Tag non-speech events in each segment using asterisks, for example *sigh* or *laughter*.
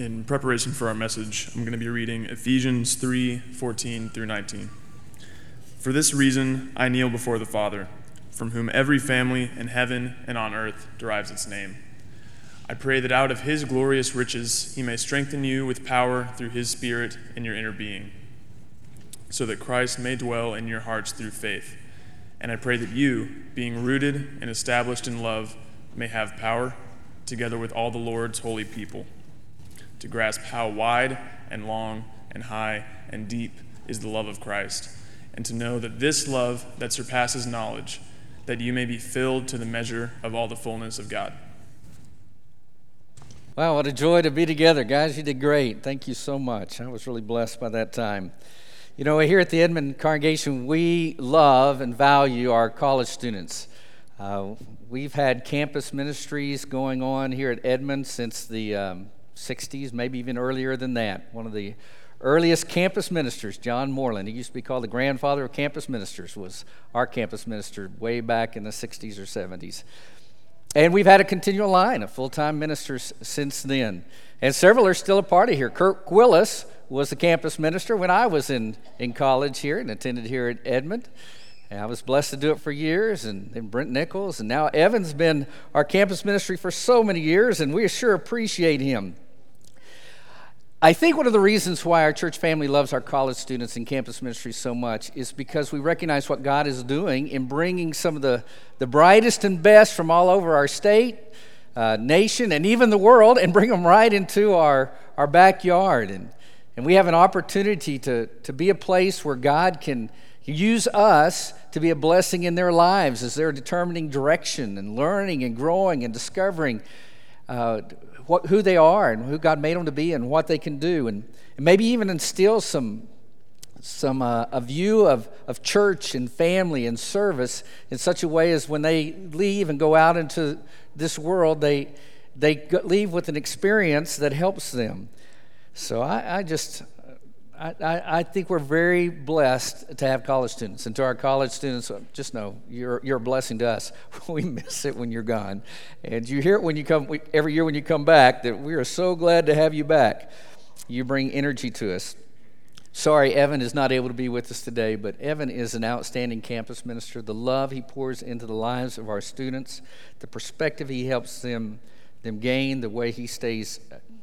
in preparation for our message, I'm going to be reading Ephesians 3 14 through 19. For this reason, I kneel before the Father, from whom every family in heaven and on earth derives its name. I pray that out of his glorious riches he may strengthen you with power through his Spirit in your inner being, so that Christ may dwell in your hearts through faith. And I pray that you, being rooted and established in love, may have power, together with all the Lord's holy people to grasp how wide and long and high and deep is the love of Christ, and to know that this love that surpasses knowledge, that you may be filled to the measure of all the fullness of God. Wow, what a joy to be together. Guys, you did great. Thank you so much. I was really blessed by that time. You know, here at the Edmond congregation, we love and value our college students. Uh, we've had campus ministries going on here at Edmond since the um, 60s, maybe even earlier than that. One of the earliest campus ministers, John Moreland, he used to be called the grandfather of campus ministers, was our campus minister way back in the 60s or 70s. And we've had a continual line of full time ministers since then. And several are still a part of here. Kirk Willis was the campus minister when I was in, in college here and attended here at Edmond. And I was blessed to do it for years, and, and Brent Nichols, and now Evan's been our campus ministry for so many years, and we sure appreciate him. I think one of the reasons why our church family loves our college students and campus ministry so much is because we recognize what God is doing in bringing some of the, the brightest and best from all over our state, uh, nation, and even the world and bring them right into our, our backyard. And, and we have an opportunity to, to be a place where God can use us to be a blessing in their lives as they're determining direction and learning and growing and discovering. Uh, what, who they are and who God made them to be and what they can do, and, and maybe even instill some, some uh, a view of, of church and family and service in such a way as when they leave and go out into this world, they, they leave with an experience that helps them. So I, I just I, I, think we're very blessed to have college students. And to our college students, uh, just know you're, you're a blessing to us. *laughs* We miss it when you're gone. And you hear it when you come, every year when you come back, that we are so glad to have you back. You bring energy to us. Sorry, Evan is not able to be with us today, but Evan is an outstanding campus minister. The love he pours into the lives of our students, the perspective he helps them, them gain, the way he stays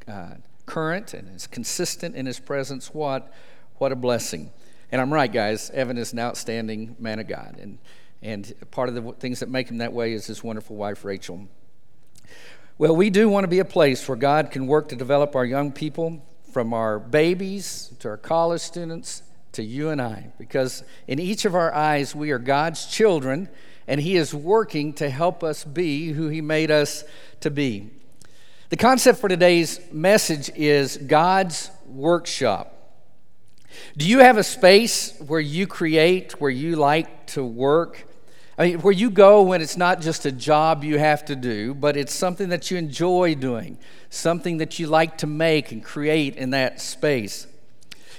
uh, current and is consistent in his presence, what, what a blessing. And I'm right, guys. Evan is an outstanding man of God. And, and part of the things that make him that way is his wonderful wife, Rachel. Well, we do want to be a place where God can work to develop our young people from our babies to our college students to you and I, because in each of our eyes, we are God's children, and He is working to help us be who He made us to be. The concept for today's message is God's workshop. Do you have a space where you create, where you like to work? I mean, where you go when it's not just a job you have to do, but it's something that you enjoy doing, something that you like to make and create in that space.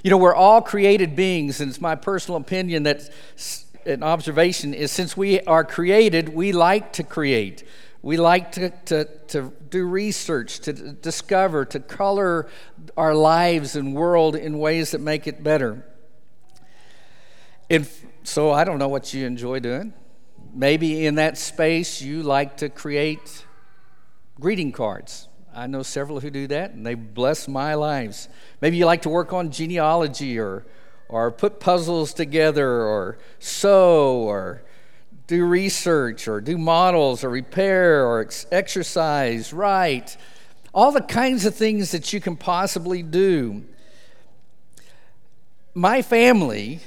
You know, we're all created beings, and it's my personal opinion that an observation is since we are created, we like to create. We like to, to, to do research, to discover, to color our lives and world in ways that make it better. And so I don't know what you enjoy doing. Maybe in that space you like to create greeting cards. I know several who do that, and they bless my lives. Maybe you like to work on genealogy or, or put puzzles together or sew or do research or do models or repair or ex- exercise, write, all the kinds of things that you can possibly do. My family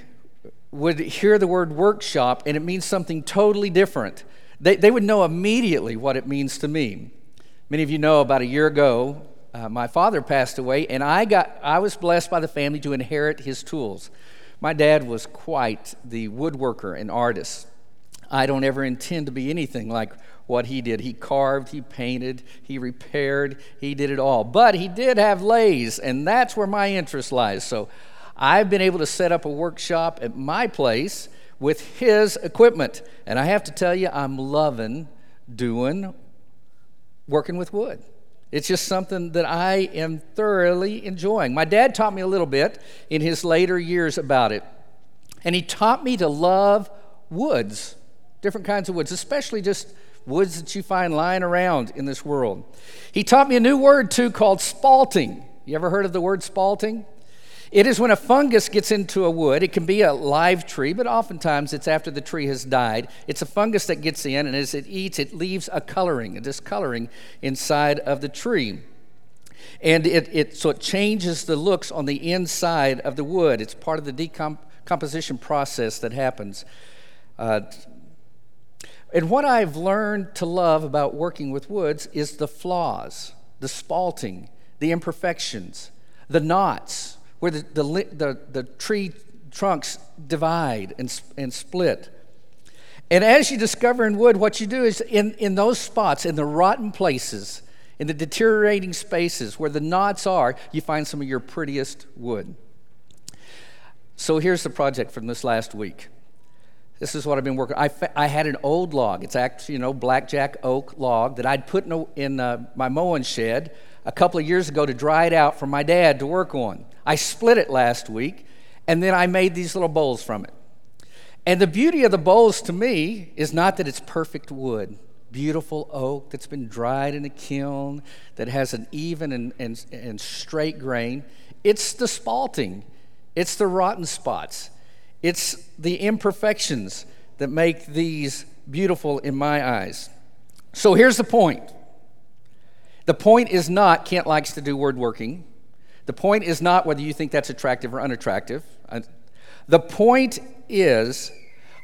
would hear the word workshop and it means something totally different. They, they would know immediately what it means to me. Many of you know about a year ago, uh, my father passed away, and I, got, I was blessed by the family to inherit his tools. My dad was quite the woodworker and artist. I don't ever intend to be anything like what he did. He carved, he painted, he repaired, he did it all. But he did have lathes, and that's where my interest lies. So I've been able to set up a workshop at my place with his equipment. And I have to tell you, I'm loving doing working with wood It's just something that I am thoroughly enjoying. My dad taught me a little bit in his later years about it. And he taught me to love woods, different kinds of woods, especially just woods that you find lying around in this world. He taught me a new word too called spalting. You ever heard of the word spalting? It is when a fungus gets into a wood. It can be a live tree, but oftentimes it's after the tree has died. It's a fungus that gets in, and as it eats, it leaves a coloring, a discoloring inside of the tree. And it, it so it changes the looks on the inside of the wood. It's part of the decomposition process that happens. Uh, and what I've learned to love about working with woods is the flaws, the spalting, the imperfections, the knots, where the, the, the, the tree trunks divide and, and split. And as you discover in wood, what you do is in, in those spots, in the rotten places, in the deteriorating spaces where the knots are, you find some of your prettiest wood. So here's the project from this last week. This is what I've been working. I, I had an old log. It's actually, you know, blackjack oak log that I'd put in, a, in uh, my mowing shed a couple of years ago to dry it out for my dad to work on. I split it last week, and then I made these little bowls from it. And the beauty of the bowls to me is not that it's perfect wood, beautiful oak that's been dried in a kiln, that has an even and, and, and straight grain. It's the spalting, it's the rotten spots, it's the imperfections that make these beautiful in my eyes. So here's the point the point is not Kent likes to do woodworking. The point is not whether you think that's attractive or unattractive. Uh, the point is,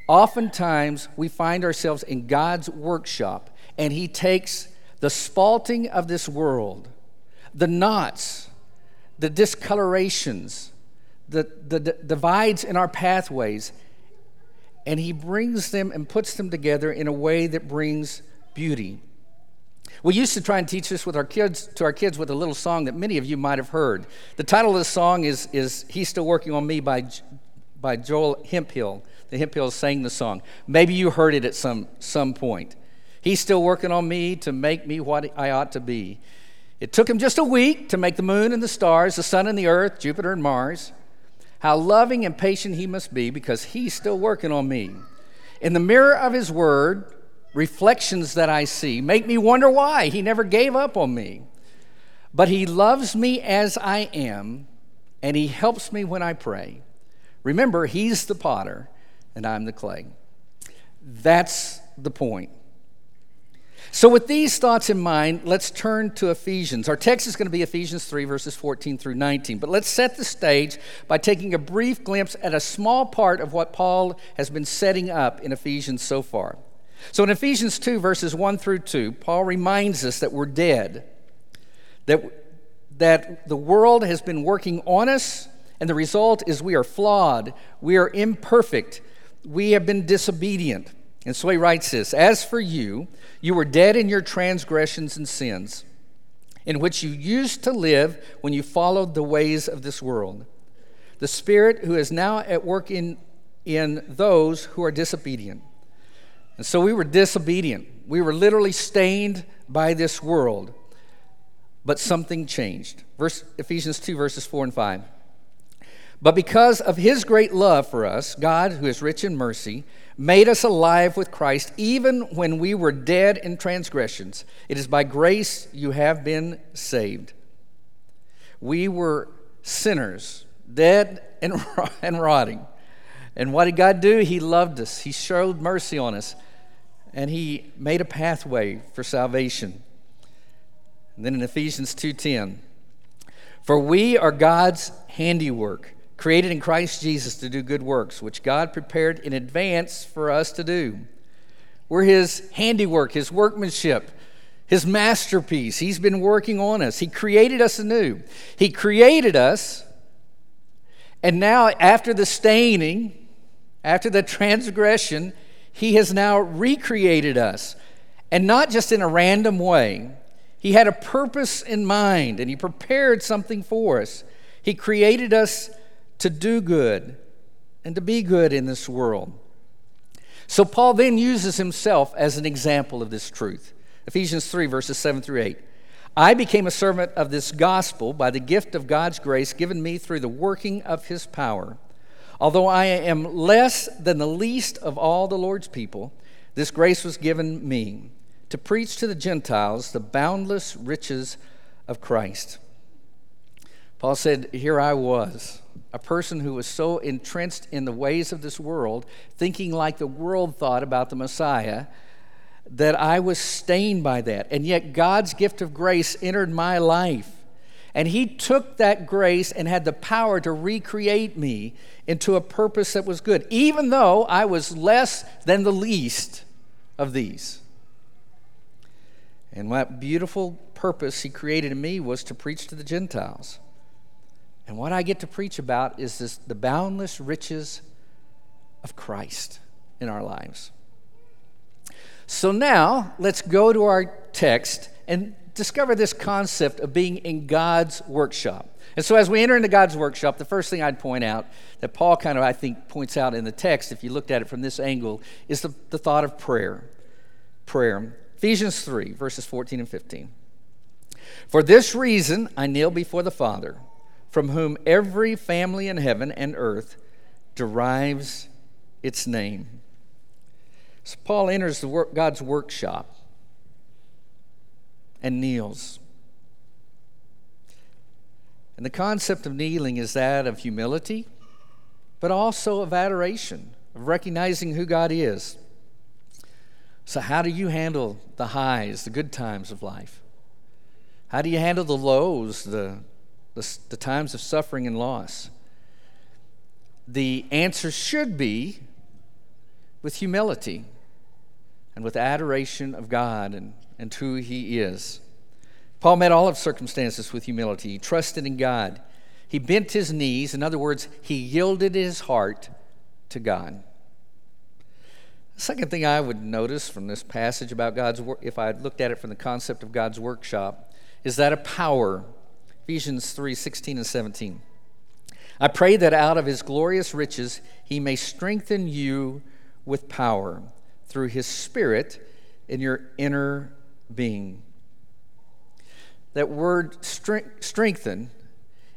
oftentimes we find ourselves in God's workshop, and He takes the spalting of this world, the knots, the discolorations, the, the, the divides in our pathways, and He brings them and puts them together in a way that brings beauty. We used to try and teach this with our kids to our kids with a little song that many of you might have heard. The title of the song is, is He's Still Working on Me by, by Joel Hemphill. The Hemphills sang the song. Maybe you heard it at some, some point. He's still working on me to make me what I ought to be. It took him just a week to make the moon and the stars, the sun and the earth, Jupiter and Mars. How loving and patient he must be because he's still working on me. In the mirror of his word, reflections that I see make me wonder why he never gave up on me. But he loves me as I am, and he helps me when I pray. Remember, he's the potter, and I'm the clay. That's the point. So, with these thoughts in mind, let's turn to Ephesians. Our text is going to be Ephesians 3, verses 14 through 19. But let's set the stage by taking a brief glimpse at a small part of what Paul has been setting up in Ephesians so far. So in Ephesians 2, verses 1 through 2, Paul reminds us that we're dead, that, that the world has been working on us, and the result is we are flawed, we are imperfect, we have been disobedient. And so he writes this As for you, you were dead in your transgressions and sins, in which you used to live when you followed the ways of this world. The Spirit who is now at work in, in those who are disobedient. And so we were disobedient. We were literally stained by this world. But something changed. Verse Ephesians 2 verses 4 and 5. But because of his great love for us, God, who is rich in mercy, made us alive with Christ even when we were dead in transgressions. It is by grace you have been saved. We were sinners, dead and, *laughs* and rotting. And what did God do? He loved us, He showed mercy on us and he made a pathway for salvation. And then in Ephesians 2:10, for we are God's handiwork, created in Christ Jesus to do good works, which God prepared in advance for us to do. We're his handiwork, his workmanship, his masterpiece. He's been working on us. He created us anew. He created us, and now after the staining, after the transgression, he has now recreated us, and not just in a random way. He had a purpose in mind, and He prepared something for us. He created us to do good and to be good in this world. So, Paul then uses himself as an example of this truth. Ephesians 3, verses 7 through 8. I became a servant of this gospel by the gift of God's grace given me through the working of his power. Although I am less than the least of all the Lord's people, this grace was given me to preach to the Gentiles the boundless riches of Christ. Paul said, Here I was, a person who was so entrenched in the ways of this world, thinking like the world thought about the Messiah, that I was stained by that. And yet God's gift of grace entered my life. And He took that grace and had the power to recreate me into a purpose that was good, even though I was less than the least of these. And what beautiful purpose He created in me was to preach to the Gentiles. And what I get to preach about is this, the boundless riches of Christ in our lives. So now let's go to our text and discover this concept of being in God's workshop. And so, as we enter into God's workshop, the first thing I'd point out that Paul kind of, I think, points out in the text, if you looked at it from this angle, is the, the thought of prayer. Prayer. Ephesians 3, verses 14 and 15. For this reason, I kneel before the Father, from whom every family in heaven and earth derives its name. So Paul enters work, God's workshop and kneels. And the concept of kneeling is that of humility, but also of adoration, of recognizing who God is. So, how do you handle the highs, the good times of life? How do you handle the lows, the, the, the times of suffering and loss? The answer should be with humility and with adoration of God and, and who He is. Paul met all of circumstances with humility. He trusted in God. He bent his knees. In other words, he yielded his heart to God. The second thing I would notice from this passage about God's work, if I had looked at it from the concept of God's workshop, is that a power. Ephesians 3 16 and 17. I pray that out of his glorious riches he may strengthen you with power through his spirit in your inner being. That word strengthen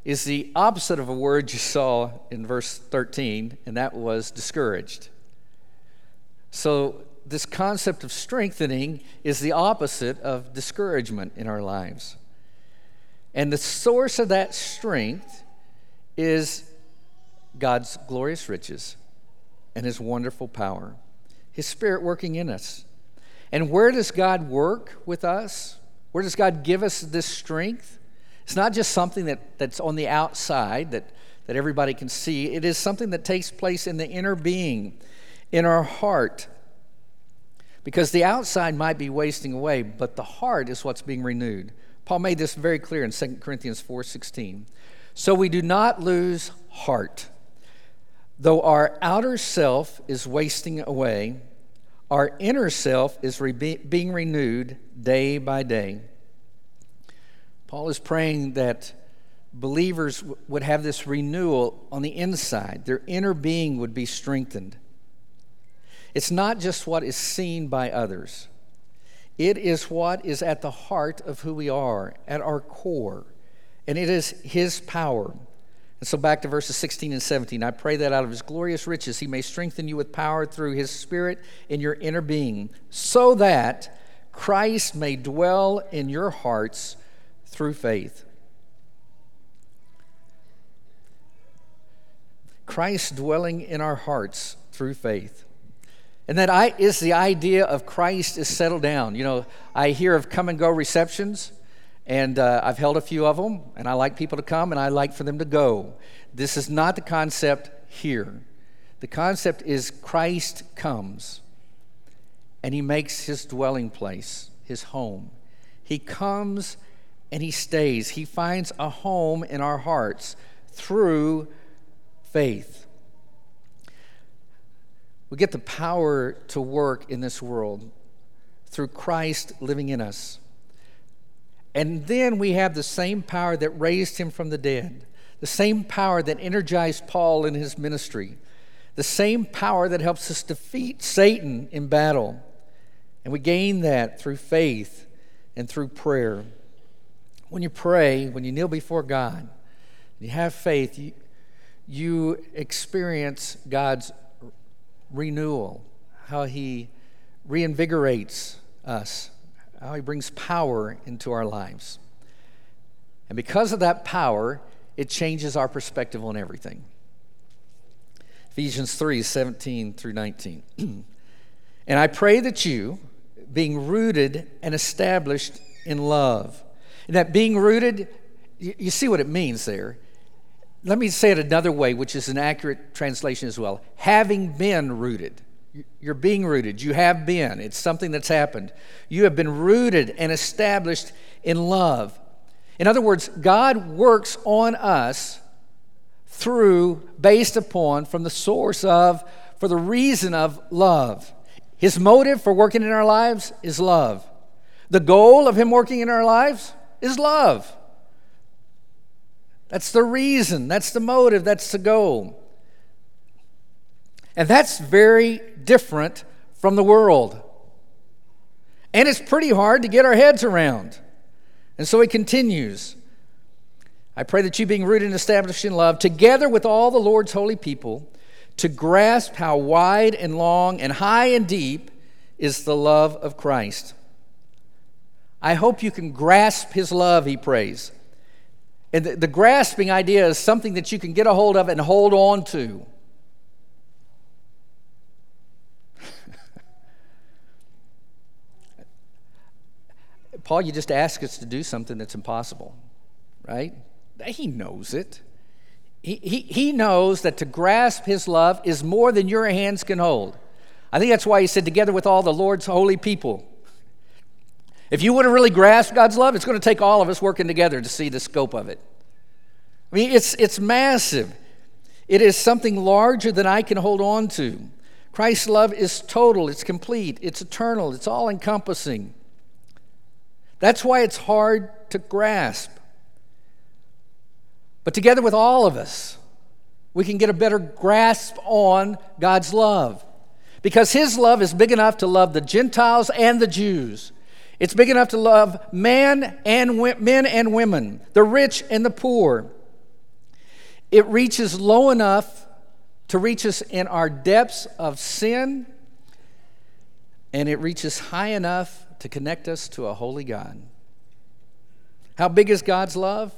is the opposite of a word you saw in verse 13, and that was discouraged. So, this concept of strengthening is the opposite of discouragement in our lives. And the source of that strength is God's glorious riches and his wonderful power. His Spirit working in us. And where does God work with us? Where does God give us this strength? It's not just something that, that's on the outside that, that everybody can see, it is something that takes place in the inner being, in our heart. Because the outside might be wasting away, but the heart is what's being renewed. Paul made this very clear in 2 Corinthians 4:16. So we do not lose heart. Though our outer self is wasting away, our inner self is re- being renewed day by day. Paul is praying that believers would have this renewal on the inside, their inner being would be strengthened. It's not just what is seen by others, it is what is at the heart of who we are, at our core, and it is His power. And so back to verses 16 and 17. I pray that out of his glorious riches he may strengthen you with power through his spirit in your inner being, so that Christ may dwell in your hearts through faith. Christ dwelling in our hearts through faith. And that I, is the idea of Christ is settled down. You know, I hear of come and go receptions. And uh, I've held a few of them, and I like people to come and I like for them to go. This is not the concept here. The concept is Christ comes and he makes his dwelling place, his home. He comes and he stays. He finds a home in our hearts through faith. We get the power to work in this world through Christ living in us. And then we have the same power that raised him from the dead, the same power that energized Paul in his ministry, the same power that helps us defeat Satan in battle. And we gain that through faith and through prayer. when you pray, when you kneel before God, you have faith, you, you experience God's renewal, how He reinvigorates us, how He brings power into our lives. And because of that power, it changes our perspective on everything. Ephesians 3 17 through 19. *clears throat* and I pray that you, being rooted and established in love, and that being rooted, you, you see what it means there. Let me say it another way, which is an accurate translation as well. Having been rooted. You're being rooted. You have been. It's something that's happened. You have been rooted and established in love. In other words, God works on us through, based upon, from the source of, for the reason of love. His motive for working in our lives is love. The goal of Him working in our lives is love. That's the reason, that's the motive, that's the goal. And that's very different from the world. And it's pretty hard to get our heads around. And so he continues I pray that you, being rooted and established in love, together with all the Lord's holy people, to grasp how wide and long and high and deep is the love of Christ. I hope you can grasp his love, he prays. And the, the grasping idea is something that you can get a hold of and hold on to. *laughs* Paul, you just ask us to do something that's impossible, right? He knows it. He, he, he knows that to grasp his love is more than your hands can hold. I think that's why he said, together with all the Lord's holy people. If you want to really grasp God's love, it's going to take all of us working together to see the scope of it. I mean, it's, it's massive. It is something larger than I can hold on to. Christ's love is total, it's complete, it's eternal, it's all encompassing. That's why it's hard to grasp. But together with all of us, we can get a better grasp on God's love. Because His love is big enough to love the Gentiles and the Jews. It's big enough to love man and men and women, the rich and the poor. It reaches low enough to reach us in our depths of sin, and it reaches high enough to connect us to a holy God. How big is God's love?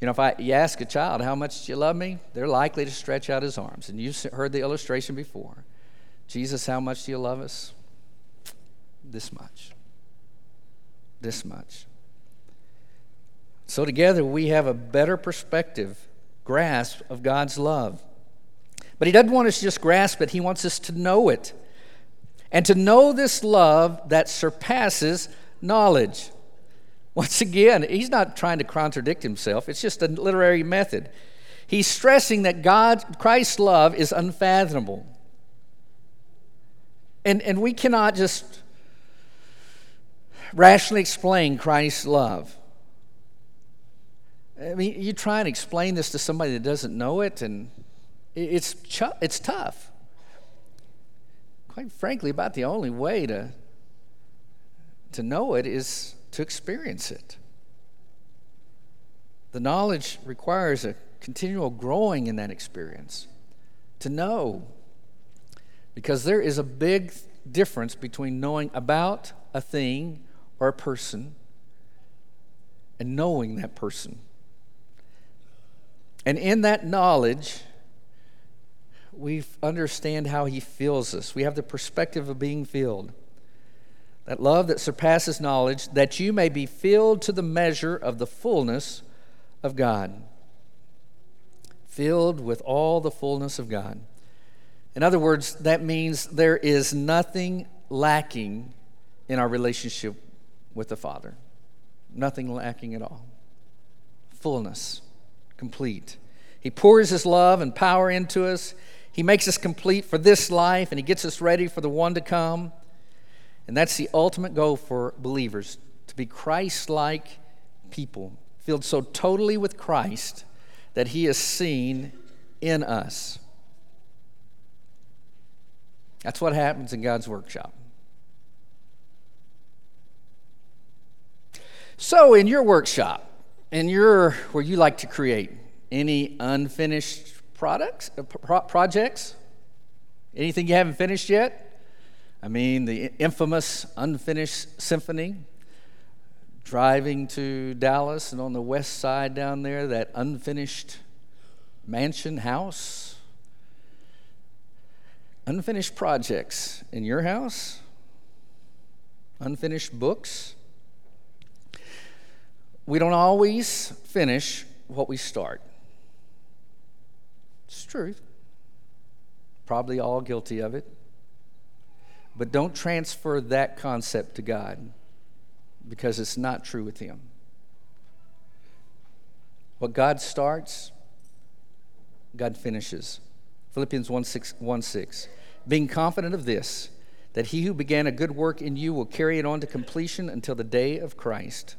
You know, if I, you ask a child, How much do you love me? They're likely to stretch out his arms. And you've heard the illustration before. Jesus, how much do you love us? This much. This much. So, together, we have a better perspective, grasp of God's love. But He doesn't want us to just grasp it, He wants us to know it. And to know this love that surpasses knowledge. Once again, he's not trying to contradict himself, it's just a literary method. He's stressing that God, Christ's love is unfathomable. And, and we cannot just rationally explain Christ's love. I mean, you try and explain this to somebody that doesn't know it, and it's, it's tough. Quite frankly, about the only way to, to know it is to experience it. The knowledge requires a continual growing in that experience to know. Because there is a big difference between knowing about a thing or a person and knowing that person. And in that knowledge, we understand how he feels us. We have the perspective of being filled that love that surpasses knowledge, that you may be filled to the measure of the fullness of God. Filled with all the fullness of God. In other words, that means there is nothing lacking in our relationship with the Father. Nothing lacking at all. Fullness, complete. He pours His love and power into us. He makes us complete for this life, and He gets us ready for the one to come. And that's the ultimate goal for believers to be Christ like people, filled so totally with Christ that He is seen in us. That's what happens in God's workshop. So, in your workshop, in your where you like to create, any unfinished products, uh, pro- projects? Anything you haven't finished yet? I mean, the infamous unfinished symphony, driving to Dallas and on the west side down there, that unfinished mansion house. Unfinished projects in your house? Unfinished books? We don't always finish what we start. It's truth. Probably all guilty of it. But don't transfer that concept to God because it's not true with Him. What God starts, God finishes. Philippians 1 6, 1 6. Being confident of this, that he who began a good work in you will carry it on to completion until the day of Christ.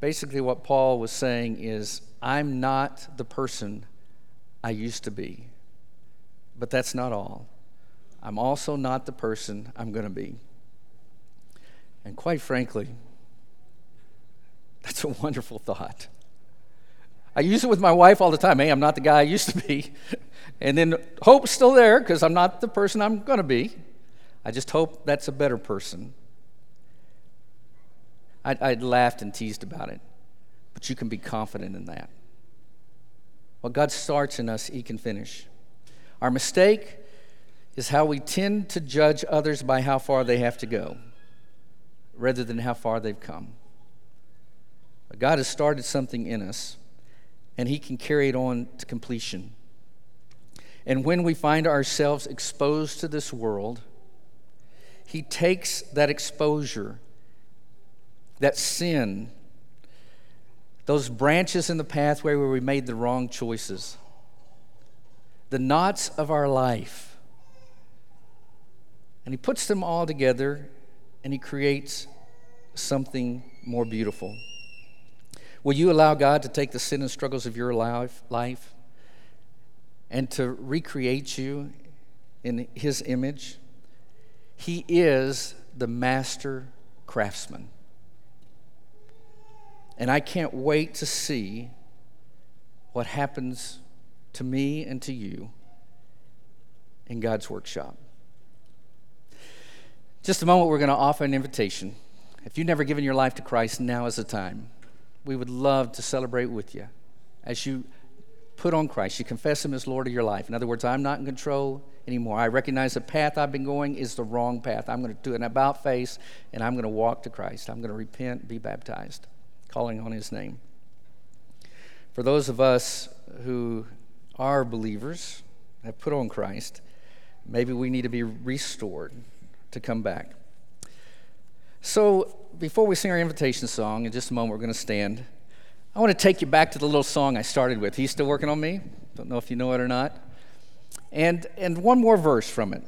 Basically, what Paul was saying is, I'm not the person I used to be. But that's not all. I'm also not the person I'm going to be. And quite frankly, that's a wonderful thought. I use it with my wife all the time. Hey, I'm not the guy I used to be. *laughs* And then hope's still there because I'm not the person I'm going to be. I just hope that's a better person. I, I laughed and teased about it, but you can be confident in that. What God starts in us, He can finish. Our mistake is how we tend to judge others by how far they have to go rather than how far they've come. But God has started something in us, and He can carry it on to completion. And when we find ourselves exposed to this world, He takes that exposure that sin, those branches in the pathway where we made the wrong choices, the knots of our life. And he puts them all together and he creates something more beautiful. Will you allow God to take the sin and struggles of your life, life and to recreate you in his image? He is the master craftsman. And I can't wait to see what happens to me and to you in God's workshop. Just a moment, we're going to offer an invitation. If you've never given your life to Christ, now is the time. We would love to celebrate with you as you put on Christ. You confess Him as Lord of your life. In other words, I'm not in control anymore. I recognize the path I've been going is the wrong path. I'm going to do an about face and I'm going to walk to Christ. I'm going to repent, be baptized calling on his name. For those of us who are believers, have put on Christ, maybe we need to be restored to come back. So, before we sing our invitation song, in just a moment we're going to stand. I want to take you back to the little song I started with. He's still working on me. Don't know if you know it or not. And, and one more verse from it.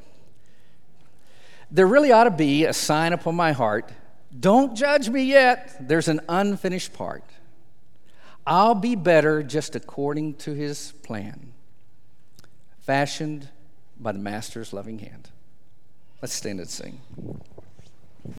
There really ought to be a sign upon my heart don't judge me yet. There's an unfinished part. I'll be better just according to his plan, fashioned by the Master's loving hand. Let's stand and sing.